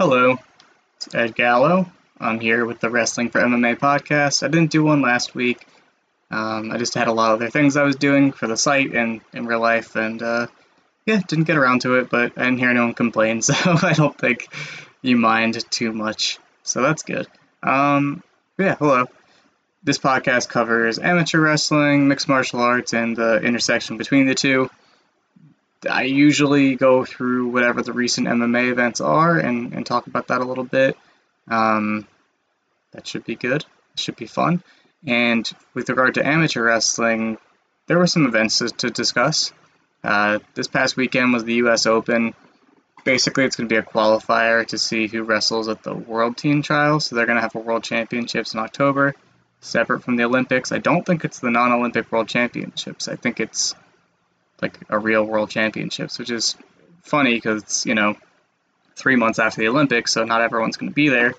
Hello, it's Ed Gallo. I'm here with the Wrestling for MMA podcast. I didn't do one last week. Um, I just had a lot of other things I was doing for the site and in real life, and uh, yeah, didn't get around to it, but I didn't hear anyone complain, so I don't think you mind too much. So that's good. Um, yeah, hello. This podcast covers amateur wrestling, mixed martial arts, and the intersection between the two. I usually go through whatever the recent MMA events are and, and talk about that a little bit. Um, that should be good. It should be fun. And with regard to amateur wrestling, there were some events to, to discuss. Uh, this past weekend was the U.S. Open. Basically, it's going to be a qualifier to see who wrestles at the World Team Trials. So they're going to have a World Championships in October, separate from the Olympics. I don't think it's the non-Olympic World Championships. I think it's like a real world championships, which is funny because it's, you know, three months after the Olympics, so not everyone's going to be there.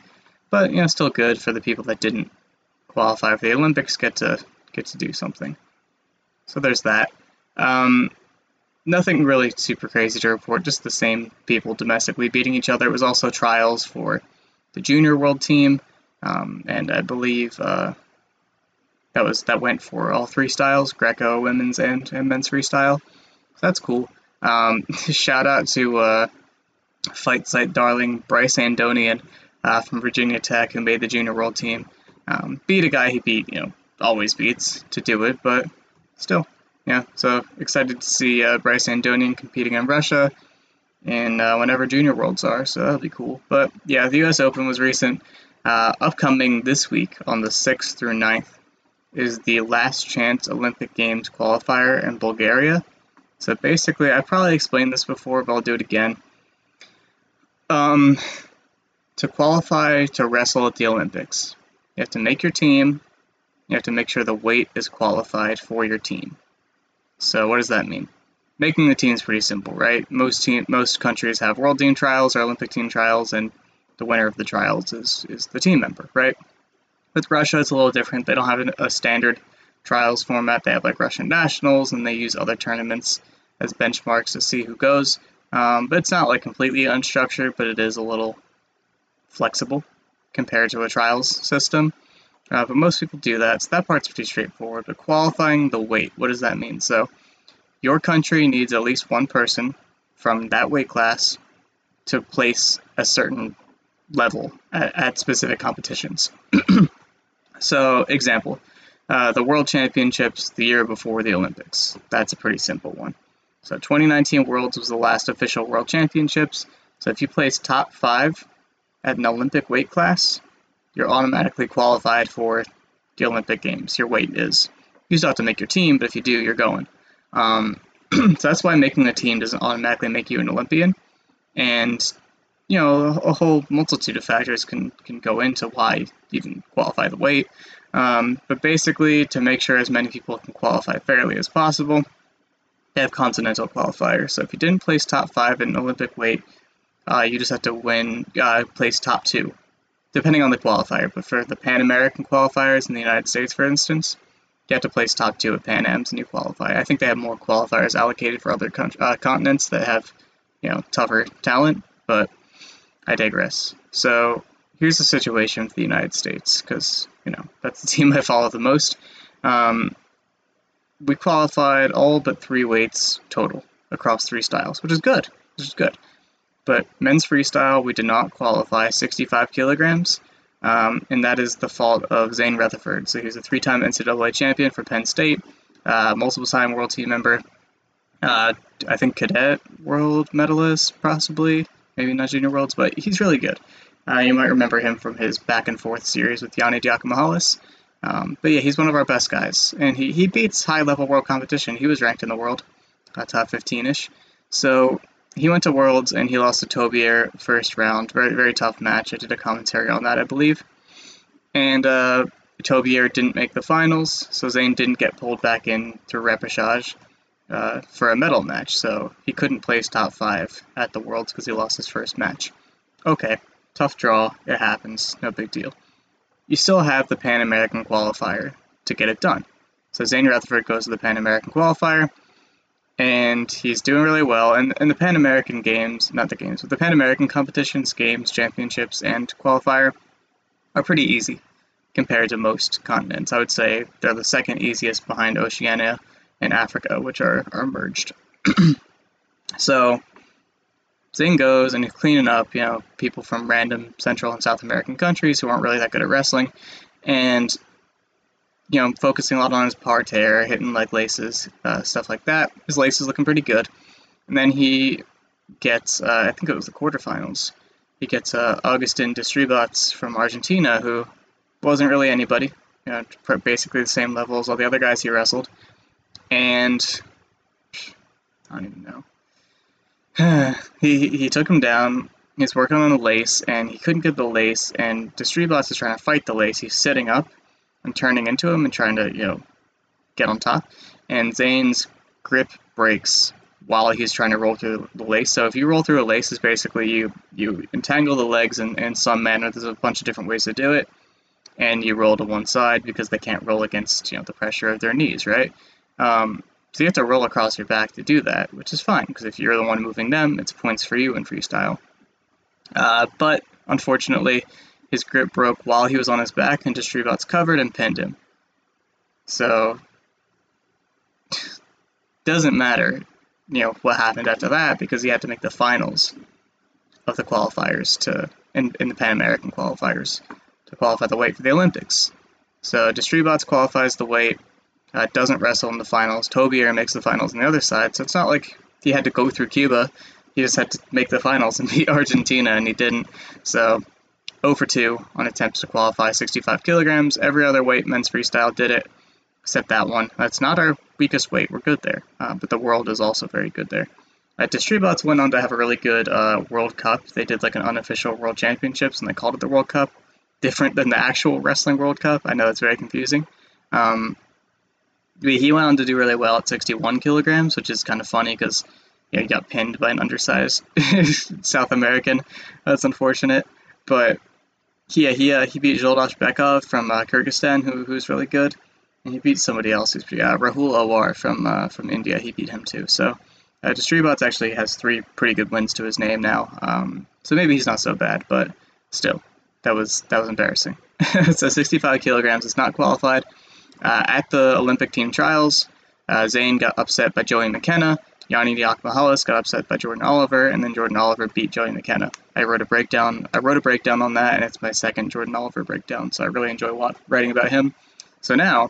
But, you know, still good for the people that didn't qualify for the Olympics get to get to do something. So there's that. Um, nothing really super crazy to report, just the same people domestically beating each other. It was also trials for the junior world team, um, and I believe uh, that was that went for all three styles: Greco, women's, and, and men's freestyle. So that's cool. Um, shout out to uh, fight site darling Bryce Andonian uh, from Virginia Tech, who made the junior world team. Um, beat a guy he beat, you know, always beats to do it, but still, yeah. So excited to see uh, Bryce Andonian competing in Russia and uh, whenever junior worlds are, so that'll be cool. But yeah, the U.S. Open was recent. Uh, upcoming this week on the 6th through 9th is the last chance Olympic Games qualifier in Bulgaria. So basically, I probably explained this before, but I'll do it again. Um, to qualify to wrestle at the Olympics, you have to make your team. You have to make sure the weight is qualified for your team. So what does that mean? Making the team is pretty simple, right? Most team, most countries have world team trials or Olympic team trials, and the winner of the trials is is the team member, right? With Russia, it's a little different. They don't have a standard trials format. They have like Russian nationals, and they use other tournaments as benchmarks to see who goes. Um, but it's not like completely unstructured, but it is a little flexible compared to a trials system. Uh, but most people do that, so that part's pretty straightforward. But qualifying the weight, what does that mean? So your country needs at least one person from that weight class to place a certain level at, at specific competitions. So, example, uh, the World Championships the year before the Olympics. That's a pretty simple one. So, 2019 Worlds was the last official World Championships. So, if you place top five at an Olympic weight class, you're automatically qualified for the Olympic Games. Your weight is. You still have to make your team, but if you do, you're going. Um, so that's why making the team doesn't automatically make you an Olympian. And you know, a whole multitude of factors can, can go into why can qualify the weight. Um, but basically, to make sure as many people can qualify fairly as possible, they have continental qualifiers. So if you didn't place top five in Olympic weight, uh, you just have to win, uh, place top two, depending on the qualifier. But for the Pan American qualifiers in the United States, for instance, you have to place top two at Pan Am's and you qualify. I think they have more qualifiers allocated for other con- uh, continents that have, you know, tougher talent, but I digress. So here's the situation with the United States, because you know that's the team I follow the most. Um, we qualified all but three weights total across three styles, which is good. Which is good. But men's freestyle, we did not qualify 65 kilograms, um, and that is the fault of Zain Retherford. So he's a three-time NCAA champion for Penn State, uh, multiple-time world team member. Uh, I think cadet world medalist, possibly maybe not Junior Worlds, but he's really good. Uh, you might remember him from his back and forth series with Yianni Diakomihalis. Um, but yeah, he's one of our best guys, and he, he beats high level world competition. He was ranked in the world, uh, top 15 ish. So he went to Worlds and he lost to Tobier first round. Very, very tough match. I did a commentary on that, I believe. And uh, Tobier didn't make the finals, so Zain didn't get pulled back in to repechage uh, for a medal match, so he couldn't place top five at the Worlds because he lost his first match. Okay, tough draw, it happens, no big deal. You still have the Pan American qualifier to get it done. So Zain Retherford goes to the Pan American qualifier, and he's doing really well. And, and the Pan American Games, not the games, but the Pan American competitions, games, championships, and qualifier are pretty easy compared to most continents. I would say they're the second easiest behind Oceania and Africa, which are, are merged. so Zain goes and he's cleaning up, you know, people from random Central and South American countries who aren't really that good at wrestling, and you know, focusing a lot on his parterre, hitting like laces, uh, stuff like that. His laces looking pretty good, and then he gets, uh, I think it was the quarterfinals. He gets uh, Agustin Destribats from Argentina, who wasn't really anybody, you know, basically the same level as all the other guys he wrestled, and I don't even know he he took him down. He's working on the lace, and he couldn't get the lace. And Destribats is trying to fight the lace. He's sitting up and turning into him and trying to you know get on top. And Zain's grip breaks while he's trying to roll through the lace. So if you roll through a lace, is basically you you entangle the legs in, in some manner. There's a bunch of different ways to do it, and you roll to one side because they can't roll against you know the pressure of their knees, right? Um, so you have to roll across your back to do that, which is fine, because if you're the one moving them, it's points for you in freestyle. Uh, but unfortunately, his grip broke while he was on his back, and Destribats covered and pinned him. So, doesn't matter, you know, what happened after that, because he had to make the finals of the qualifiers to, in, in the Pan American qualifiers, to qualify the weight for the Olympics. So Destribats qualifies the weight, uh, doesn't wrestle in the finals. Tobier makes the finals on the other side, so it's not like he had to go through Cuba. He just had to make the finals and beat Argentina, and he didn't. So 0 for 2 on attempts to qualify 65 kilograms. Every other weight, men's freestyle, did it, except that one. That's not our weakest weight. We're good there, uh, but the world is also very good there. Uh, Destribats went on to have a really good uh, World Cup. They did like an unofficial World Championships, and they called it the World Cup. Different than the actual Wrestling World Cup. I know it's very confusing. Um, he went on to do really well at 61 kilograms, which is kind of funny because you know, he got pinned by an undersized South American. That's unfortunate, but yeah, he uh, he beat Zholdoshbekov from uh, Kyrgyzstan, who who's really good, and he beat somebody else who's pretty. Uh, Rahul Aware from uh, from India, he beat him too. So uh, Destribats actually has three pretty good wins to his name now. Um, so maybe he's not so bad, but still, that was that was embarrassing. so 65 kilograms is not qualified. Uh, at the Olympic team trials, uh, Zain got upset by Joey McKenna. Yianni Diakomihalis got upset by Jordan Oliver, and then Jordan Oliver beat Joey McKenna. I wrote a breakdown. I wrote a breakdown on that, and it's my second Jordan Oliver breakdown, so I really enjoy writing about him. So now,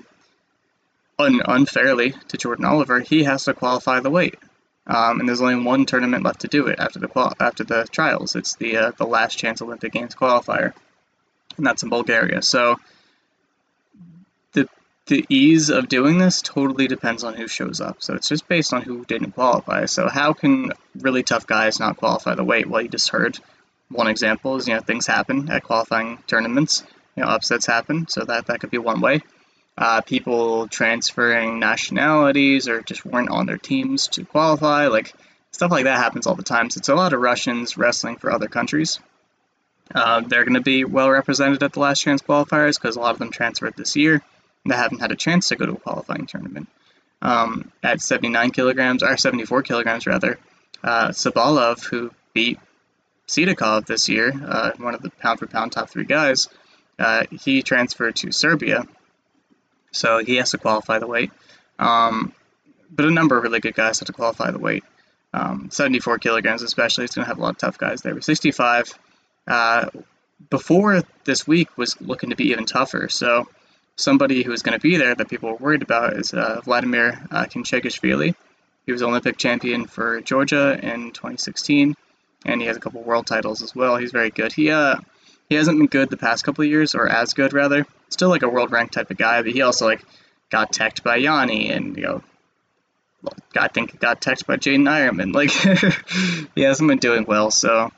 un- unfairly to Jordan Oliver, he has to qualify the weight, um, and there's only one tournament left to do it after the qual- after the trials. It's the uh, the last chance Olympic Games qualifier, and that's in Bulgaria. So the ease of doing this totally depends on who shows up. So it's just based on who didn't qualify. So how can really tough guys not qualify the weight? Well, you just heard one example is you know things happen at qualifying tournaments. You know upsets happen, so that that could be one way. Uh, people transferring nationalities or just weren't on their teams to qualify, like stuff like that happens all the time. So it's a lot of Russians wrestling for other countries. Uh, they're going to be well represented at the last chance qualifiers because a lot of them transferred this year that haven't had a chance to go to a qualifying tournament. Um, at 79 kilograms, or 74 kilograms rather, uh, Tsabolov, who beat Sidakov this year, uh, one of the pound for pound top three guys, uh, he transferred to Serbia, so he has to qualify the weight. Um, but a number of really good guys have to qualify the weight. Um, 74 kilograms, especially, it's going to have a lot of tough guys there. But 65, uh, before this week, was looking to be even tougher. So somebody who is going to be there that people are worried about is uh, Vladimir uh, He was Olympic champion for Georgia in 2016, and he has a couple world titles as well. He's very good. He uh, he hasn't been good the past couple of years, or as good rather. Still like a world ranked type of guy, but he also like got teched by Yianni, and you know, I think got teched by Jaydin Eierman. Like he hasn't been doing well, so.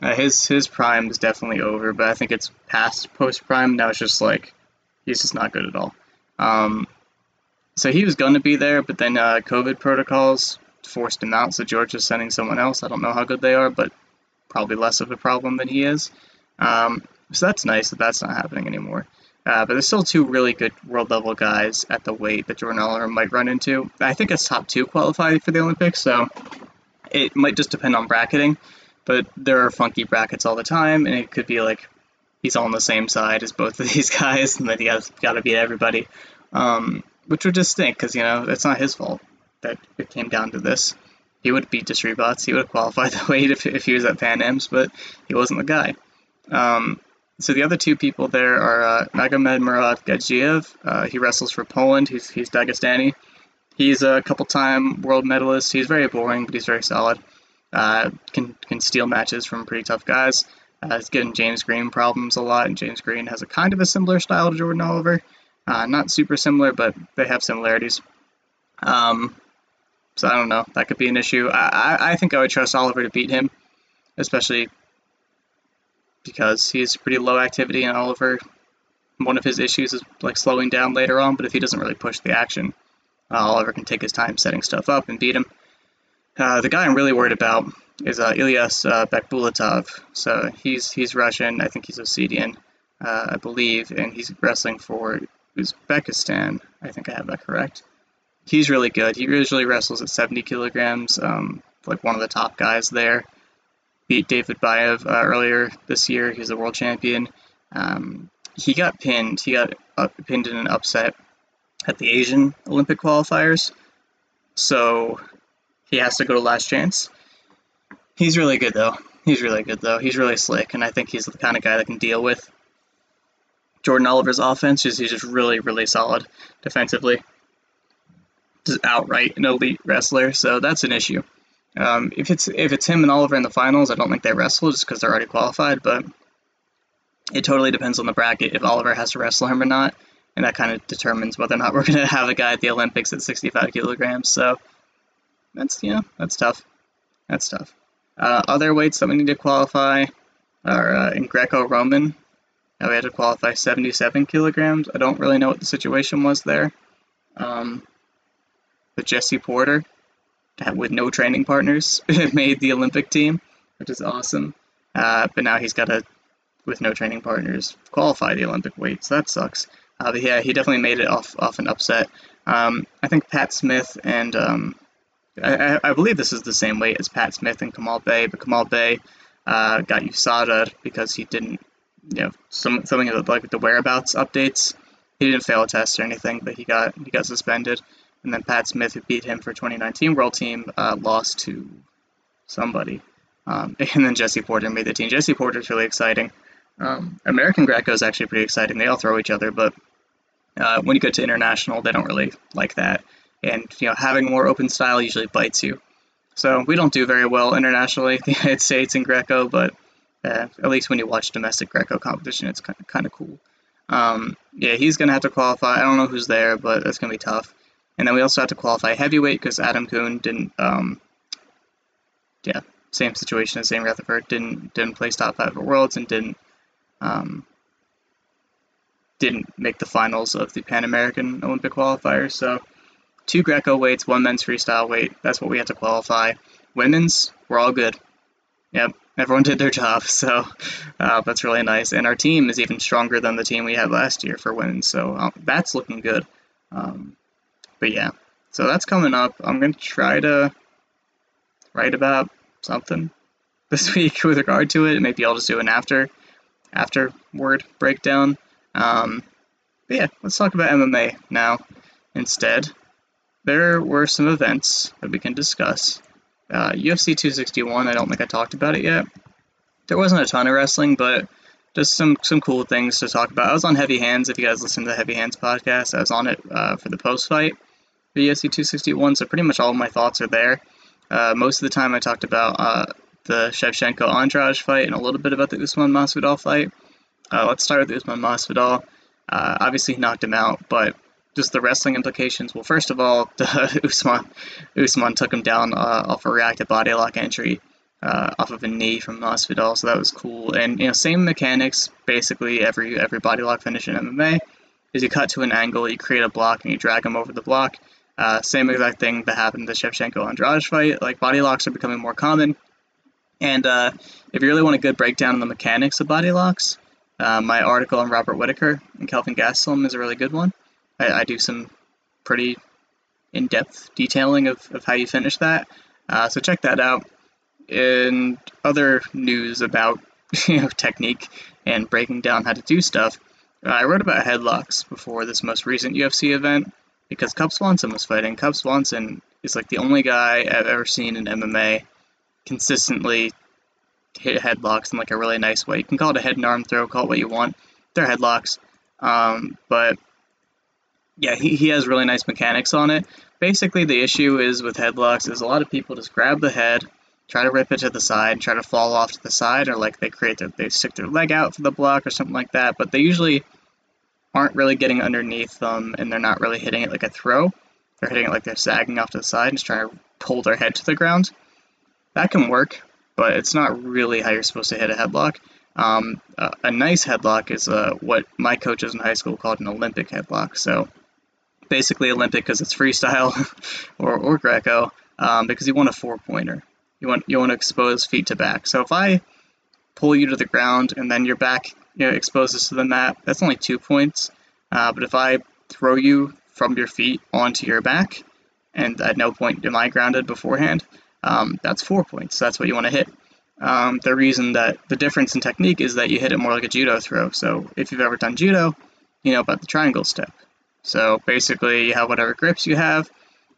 Uh, his his prime is definitely over, but I think it's past post prime. Now it's just like he's just not good at all. Um, so he was going to be there, but then uh, COVID protocols forced him out. So Georgia's sending someone else. I don't know how good they are, but probably less of a problem than he is. Um, so that's nice that that's not happening anymore. Uh, but there's still two really good world level guys at the weight that Jordan Oliver might run into. I think it's top two qualified for the Olympics, so it might just depend on bracketing. But there are funky brackets all the time, and it could be like he's on the same side as both of these guys, and then he has got to beat everybody, um, which would just stink because you know it's not his fault that it came down to this. He would beat Destribats. He would have qualified the weight if, if he was at Pan Am's, but he wasn't the guy. Um, so the other two people there are uh, Magomed Murad Gadzhiev. Uh, he wrestles for Poland. He's, he's Dagestani. He's a couple-time world medalist. He's very boring, but he's very solid. Uh, can can steal matches from pretty tough guys. Uh, he's getting James Green problems a lot, and James Green has a kind of a similar style to Jordan Oliver. Uh, not super similar, but they have similarities. Um, so I don't know. That could be an issue. I, I, I think I would trust Oliver to beat him, especially because he's pretty low activity and Oliver. One of his issues is like slowing down later on, but if he doesn't really push the action, uh, Oliver can take his time setting stuff up and beat him. Uh, the guy I'm really worried about is uh, Ilyas uh, Bekbulatov. So he's he's Russian. I think he's Ossetian, uh, I believe, and he's wrestling for Uzbekistan. I think I have that correct. He's really good. He usually wrestles at 70 kilograms, um, like one of the top guys there beat David Bayev uh, earlier this year. He's a world champion. Um, he got pinned. He got up, pinned in an upset at the Asian Olympic qualifiers. So he has to go to last chance. He's really good though. He's really good though. He's really slick, and I think he's the kind of guy that can deal with Jordan Oliver's offense. He's just really, really solid defensively. Just outright an elite wrestler, so that's an issue. Um, if it's if it's him and Oliver in the finals, I don't think they wrestle just because they're already qualified. But it totally depends on the bracket if Oliver has to wrestle him or not, and that kind of determines whether or not we're going to have a guy at the Olympics at 65 kilograms. So that's know that's tough. That's tough. Uh, other weights that we need to qualify are uh, in Greco-Roman. we had to qualify 77 kilograms. I don't really know what the situation was there. Um, but Jesse Porter with no training partners made the Olympic team, which is awesome. Uh, but now he's got to, with no training partners, qualify the Olympic weight. So that sucks. Uh, but yeah, he definitely made it off off an upset. Um, I think Pat Smith and um, I, I, believe this is the same weight as Pat Smith and Kamal Bey, but Kamal Bey uh, got USADA because he didn't, you know, some something like with the whereabouts updates. He didn't fail a test or anything, but he got he got suspended. And then Pat Smith, who beat him for 2019 World Team, uh, lost to somebody. Um, and then Jesse Porter made the team. Jesse Porter is really exciting. Um, American Greco is actually pretty exciting. They all throw each other, but uh, when you go to international, they don't really like that. And you know, having more open style usually bites you. So we don't do very well internationally, the United States and Greco, but uh, at least when you watch domestic Greco competition, it's kind of, kind of cool. Um, yeah, he's gonna have to qualify. I don't know who's there, but that's gonna be tough. And then we also have to qualify heavyweight because Adam Coon didn't, um, yeah, same situation as Zain Retherford, didn't didn't place top five at Worlds and didn't um, didn't make the finals of the Pan American Olympic qualifiers. So two Greco weights, one men's freestyle weight. That's what we had to qualify. Women's, we're all good. Yep, everyone did their job, so uh, that's really nice. And our team is even stronger than the team we had last year for women, so uh, that's looking good. Um, but yeah, so that's coming up. I'm going to try to write about something this week with regard to it. Maybe I'll just do an after after word breakdown. Um, but yeah, let's talk about MMA now instead. There were some events that we can discuss. Uh, UFC 261, I don't think I talked about it yet. There wasn't a ton of wrestling, but just some some cool things to talk about. I was on Heavy Hands. If you guys listen to the Heavy Hands podcast, I was on it uh, for the post fight for UFC 261, so pretty much all my thoughts are there. Uh, most of the time I talked about uh, the Shevchenko Andrade fight and a little bit about the Usman Masvidal fight. Uh, let's start with Usman Masvidal. Uh, obviously, he knocked him out, but just the wrestling implications. Well, first of all, Usman Usman took him down uh, off a reactive body lock entry. Uh, off of a knee from Masvidal, so that was cool. And you know, same mechanics basically every every body lock finish in MMA is you cut to an angle, you create a block, and you drag him over the block. Uh, same exact thing that happened the Shevchenko Andrade fight. Like body locks are becoming more common, and uh, if you really want a good breakdown of the mechanics of body locks, Uh, my article on Robert Whitaker and Kelvin Gastelum is a really good one. I, I do some pretty in-depth detailing of, of how you finish that. Uh, so check that out. And other news about you know technique and breaking down how to do stuff. I wrote about headlocks before this most recent UFC event because Cub Swanson was fighting. Cub Swanson is like the only guy I've ever seen in MMA consistently hit headlocks in like a really nice way. You can call it a head and arm throw, call it what you want. They're headlocks. Um, but yeah, he, he has really nice mechanics on it. Basically, the issue is with headlocks is a lot of people just grab the head, try to rip it to the side, try to fall off to the side, or like they create their, they stick their leg out for the block or something like that. But they usually aren't really getting underneath them, and they're not really hitting it like a throw. They're hitting it like they're sagging off to the side and just trying to pull their head to the ground. That can work, but it's not really how you're supposed to hit a headlock. Um, a, a, nice headlock is uh, what my coaches in high school called an Olympic headlock. So basically Olympic because it's freestyle or, or Greco um, because you want a four pointer. You want you want to expose feet to back. So if I pull you to the ground and then your back you know, exposes to the mat, that's only two points. Uh, but if I throw you from your feet onto your back, and at no point am I grounded beforehand, um, that's four points. That's what you want to hit. Um, the reason that the difference in technique is that you hit it more like a judo throw. So if you've ever done judo, you know about the triangle step. So basically, you have whatever grips you have.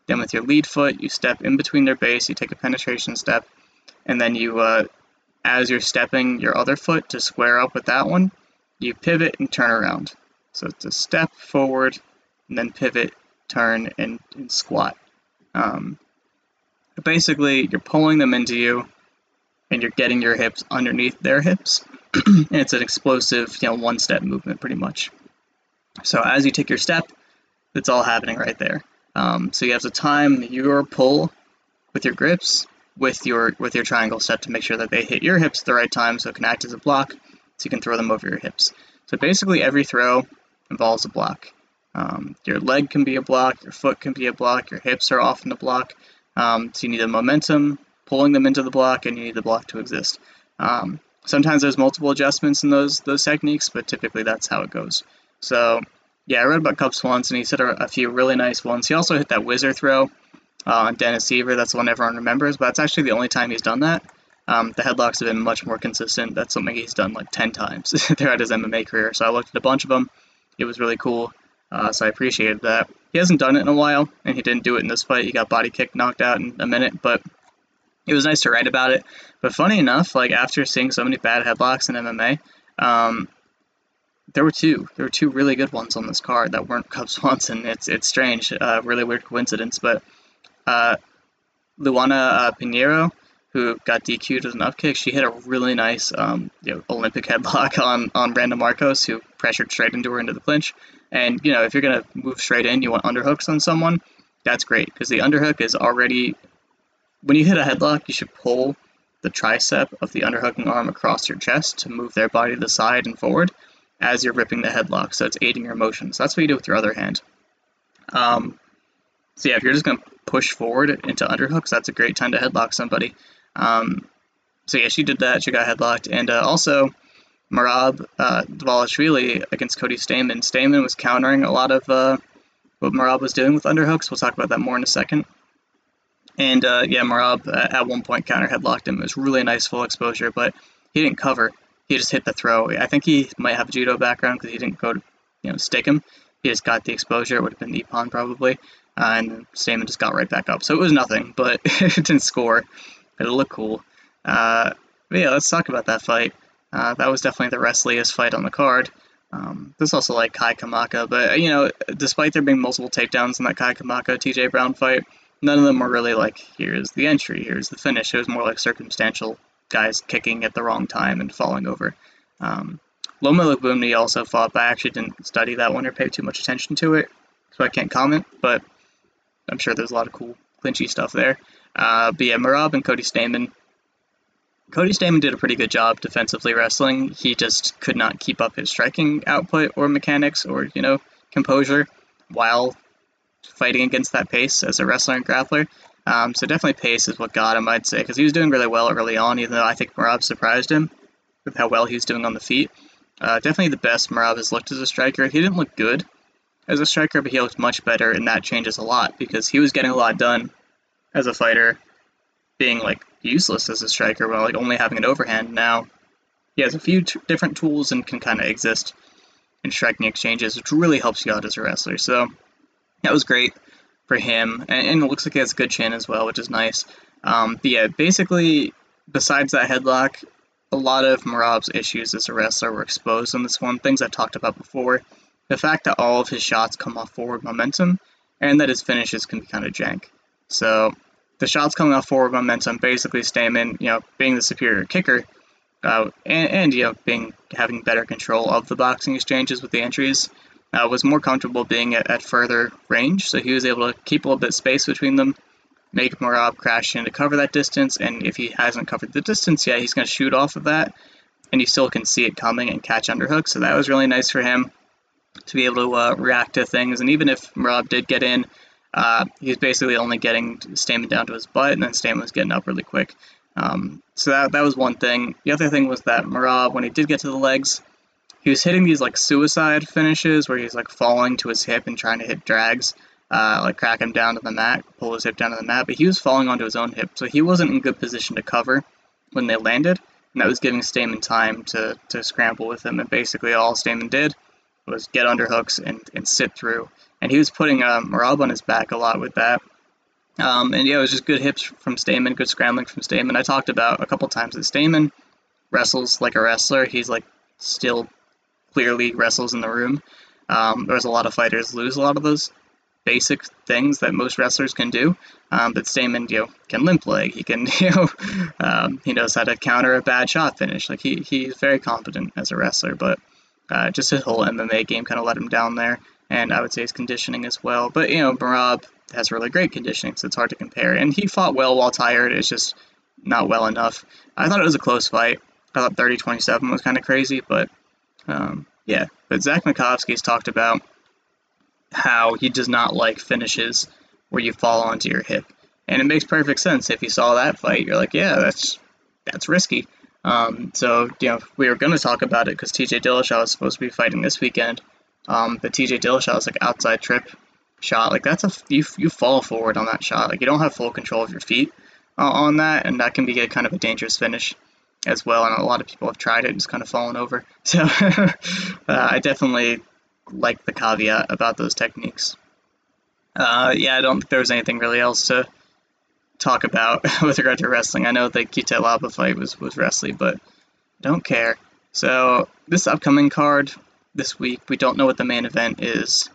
Then with your lead foot, you step in between their base, you take a penetration step, and then you, uh, as you're stepping your other foot to square up with that one, you pivot and turn around. So it's a step forward, and then pivot, turn, and, and squat. Um, basically, you're pulling them into you, and you're getting your hips underneath their hips. and it's an explosive, you know, one-step movement, pretty much. So as you take your step, it's all happening right there. Um, so you have to time your pull with your grips with your with your triangle step to make sure that they hit your hips at the right time, so it can act as a block, so you can throw them over your hips. So basically, every throw involves a block. Um, your leg can be a block, your foot can be a block, your hips are often a block. Um, so you need a momentum pulling them into the block, and you need the block to exist. Um, sometimes there's multiple adjustments in those those techniques, but typically that's how it goes. So yeah, I read about Cub Swanson, and He said a, a few really nice ones. He also hit that whizzer throw uh, on Dennis Siver. That's the one everyone remembers, but that's actually the only time he's done that. Um, the headlocks have been much more consistent. That's something he's done like 10 times throughout his MMA career. So I looked at a bunch of them. It was really cool. Uh, so I appreciated that. He hasn't done it in a while, and he didn't do it in this fight. He got body kicked, knocked out in a minute, but it was nice to write about it. But funny enough, like after seeing so many bad headlocks in MMA, um, there were two. There were two really good ones on this card that weren't Cub Swanson. It's it's strange, uh, really weird coincidence. But uh, Luana uh, Pinheiro, who got DQ'd with an upkick, she hit a really nice um, you know, Olympic headlock on on Randa Markos, who pressured straight into her into the clinch. And you know, if you're gonna move straight in, you want underhooks on someone. That's great because the underhook is already when you hit a headlock, you should pull the tricep of the underhooking arm across your chest to move their body to the side and forward as you're ripping the headlock, so it's aiding your motion. So that's what you do with your other hand. Um, so yeah, if you're just going to push forward into underhooks, that's a great time to headlock somebody. Um, so yeah, she did that. She got headlocked, and uh, also Merab uh, Dvalishvili against Cody Stamann. Stamann was countering a lot of uh, what Merab was doing with underhooks. We'll talk about that more in a second. And uh, yeah, Merab uh, at one point counter headlocked him. It was really nice full exposure, but he didn't cover he just hit the throw. I think he might have a judo background because he didn't go to, you know, stick him. He just got the exposure. It would have been Ippon probably, uh, and Stamann just got right back up. So it was nothing, but it didn't score. But It looked cool. Uh, but yeah, let's talk about that fight. Uh, that was definitely the wrestliest fight on the card. Um, there's also like Kai Kamaka, but you know, despite there being multiple takedowns in that Kai Kamaka TJ Brown fight, none of them were really like, here's the entry, here's the finish. It was more like circumstantial guys kicking at the wrong time and falling over. Um, Loma Lookboonmee also fought, but I actually didn't study that one or pay too much attention to it, so I can't comment, but I'm sure there's a lot of cool clinchy stuff there. Uh, but yeah, Merab and Cody Stamann. Cody Stamann did a pretty good job defensively wrestling. He just could not keep up his striking output or mechanics or, you know, composure while fighting against that pace as a wrestler and grappler. Um, so definitely pace is what got him, I'd say, because he was doing really well early on, even though I think Merab surprised him with how well he was doing on the feet. Uh, definitely the best Merab has looked as a striker. He didn't look good as a striker, but he looked much better, and that changes a lot because he was getting a lot done as a fighter, being like useless as a striker while like only having an overhand. Now he has a few t- different tools and can kind of exist in striking exchanges, which really helps you out as a wrestler. So that was great for him, and, and it looks like he has a good chin as well, which is nice. Um, but yeah, basically, besides that headlock, a lot of Merab's issues as a wrestler were exposed in this one. Things I've talked about before. The fact that all of his shots come off forward momentum, and that his finishes can be kind of jank. So the shots coming off forward momentum, basically Stamann, you know, being the superior kicker, uh, and, and, you know, being having better control of the boxing exchanges with the entries, uh, was more comfortable being at, at, further range. So he was able to keep a little bit space between them, make Merab crash in to cover that distance, and if he hasn't covered the distance yet, he's going to shoot off of that, and you still can see it coming and catch underhook, So that was really nice for him to be able to uh, react to things. And even if Merab did get in, uh, basically only getting Stamann down to his butt, and then Stamann was getting up really quick. Um, so that, that was one thing. The other thing was that Merab, when he did get to the legs, he was hitting these like suicide finishes where he's like falling to his hip and trying to hit drags uh, like crack him down to the mat, pull his hip down to the mat, but he was falling onto his own hip, so he wasn't in good position to cover when they landed, and that was giving Stamann time to, to scramble with him, and basically all Stamann did was get underhooks and, and sit through, and he was putting um, Merab on his back a lot with that. Um, and yeah, it was just good hips from Stamann, good scrambling from Stamann. I talked about a couple times that Stamann wrestles like a wrestler. He's like still clearly wrestles in the room. Um, there's a lot of fighters lose a lot of those basic things that most wrestlers can do. Um, but Stamann, you know, can limp leg. He can, you know, um, he knows how to counter a bad shot finish. Like he he's very competent as a wrestler, but uh, just his whole MMA game kind of let him down there. And I would say his conditioning as well. But you know, Merab has really great conditioning, so it's hard to compare. And he fought well while tired. It's just not well enough. I thought it was a close fight. I thought 30-27 was kind of crazy, but um, yeah. But Zach Makovsky's talked about how he does not like finishes where you fall onto your hip. And it makes perfect sense. If you saw that fight, you're like, yeah, that's that's risky. Um, so, you know, we were going to talk about it because TJ Dillashaw was supposed to be fighting this weekend. Um, but TJ Dillashaw is like outside trip shot. Like that's a you you fall forward on that shot. Like you don't have full control of your feet uh, on that, and that can be a kind of a dangerous finish as well. And a lot of people have tried it and just kind of fallen over. So uh, I definitely like the caveat about those techniques. Uh, yeah, I don't think there was anything really else to talk about with regard to wrestling. I know the Kita Lava fight was, was wrestling, but don't care. So, this upcoming card this week, we don't know what the main event is.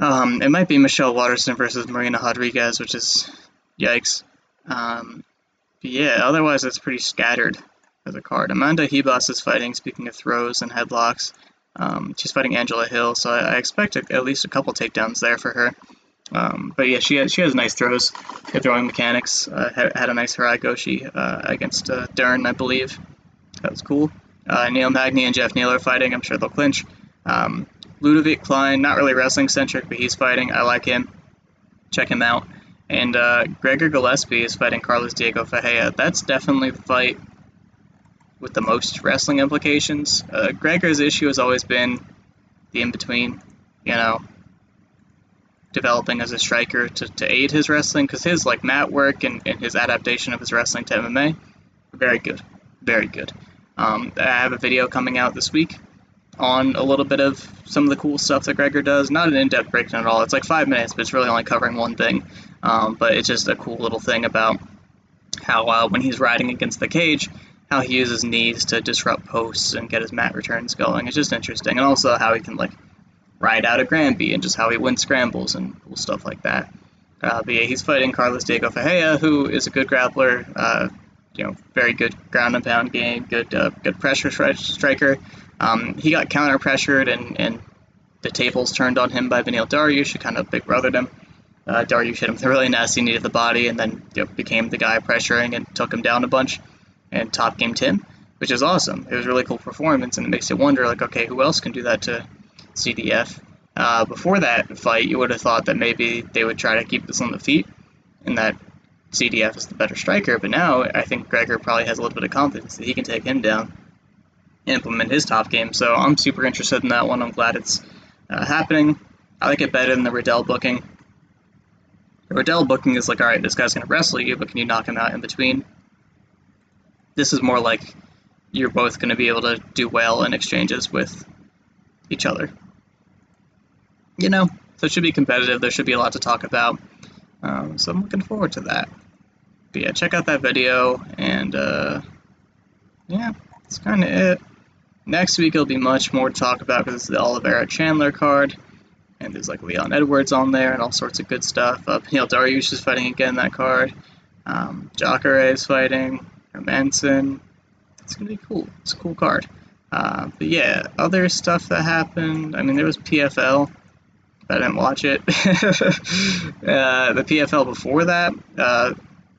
Um, it might be Michelle Waterson versus Marina Rodriguez, which is yikes. Um, yeah, otherwise, it's pretty scattered as a card. Amanda Ribas is fighting, speaking of throws and headlocks. Um, she's fighting Angela Hill, so I, I expect a, at least a couple takedowns there for her. Um, but yeah, she has, she has nice throws. Her throwing mechanics uh, had, had, a nice Harai Goshi uh, against uh, Dern, I believe. That was cool. Uh, Neil Magny and Jeff Neal are fighting. I'm sure they'll clinch. Um, Ludovit Klein, not really wrestling centric, but he's fighting. I like him. Check him out. And uh, Gregor Gillespie is fighting Carlos Diego Ferreira. That's definitely the fight with the most wrestling implications. Uh, Gregor's issue has always been the in between, you know, developing as a striker to, to aid his wrestling because his like mat work and, and his adaptation of his wrestling to MMA, very good, very good. Um, I have a video coming out this week on a little bit of some of the cool stuff that Gregor does. Not an in-depth breakdown at all. It's like five minutes, but it's really only covering one thing. Um, but it's just a cool little thing about how uh, when he's riding against the cage, how he uses knees to disrupt posts and get his mat returns going. It's just interesting, and also how he can like ride out a Granby and just how he wins scrambles and cool stuff like that. Uh, but yeah, he's fighting Carlos Diego Ferreira, who is a good grappler. Uh, you know, very good ground and pound game, good uh, good pressure striker. Um, he got counter pressured and, and the tables turned on him by Beneil Dariush, who kind of big brothered him. Uh, Dariush hit him with a really nasty knee to the body and then you know, became the guy pressuring and took him down a bunch and top game Tim, which is awesome. It was a really cool performance, and it makes you wonder, like, okay, who else can do that to CDF? Uh, before that fight, you would have thought that maybe they would try to keep this on the feet, and that CDF is the better striker. But now I think Gregor probably has a little bit of confidence that he can take him down. implement his top game. So I'm super interested in that one. I'm glad it's uh, happening. I like it better than the Riddell booking. The Riddell booking is like, all right, this guy's going to wrestle you, but can you knock him out in between? This is more like you're both going to be able to do well in exchanges with each other. You know, so it should be competitive. There should be a lot to talk about. Um, so I'm looking forward to that. But yeah, check out that video, and uh, yeah, that's kind of it. Next week it'll be much more to talk about because it's the Oliveira Chandler card, and there's like Leon Edwards on there and all sorts of good stuff. Uh, Beneil Dariush is fighting again that card. Um, Jacare is fighting. Manson. It's gonna be cool. It's a cool card. Uh, but yeah, other stuff that happened. I mean, there was PFL. I didn't watch it. uh, the PFL before that, uh,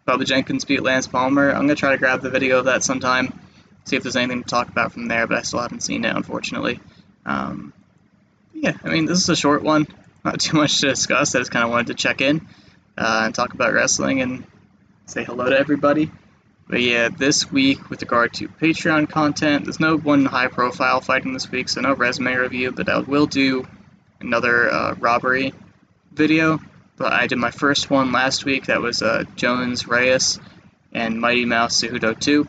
Bubba Jenkins beat Lance Palmer. I'm gonna try to grab the video of that sometime see if there's anything to talk about from there, but I still haven't seen it, unfortunately. Um, yeah, I mean, this is a short one, not too much to discuss. I just kind of wanted to check in uh, and talk about wrestling and say hello to everybody. But yeah, this week with regard to Patreon content, there's no one high profile fighting this week, so no resume review, but I will do another uh, robbery video. But I did my first one last week, that was uh, Jones Reyes and Mighty Mouse Cejudo 2.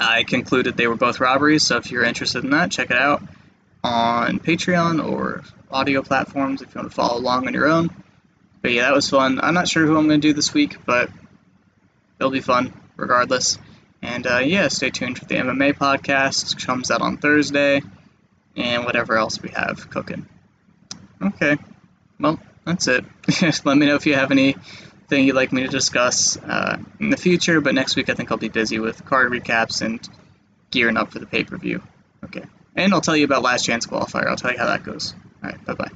I concluded they were both robberies, so if you're interested in that, check it out on Patreon or audio platforms if you want to follow along on your own. But yeah, that was fun. I'm not sure who I'm going to do this week, but it'll be fun regardless. And uh, yeah, stay tuned for the MMA podcast. Comes out on Thursday, and whatever else we have cooking. Okay, well, that's it. Let me know if you have anything you'd like me to discuss uh, in the future, but next week I think I'll be busy with card recaps and gearing up for the pay per view. Okay. And I'll tell you about Last Chance Qualifier. I'll tell you how that goes. All right. Bye bye.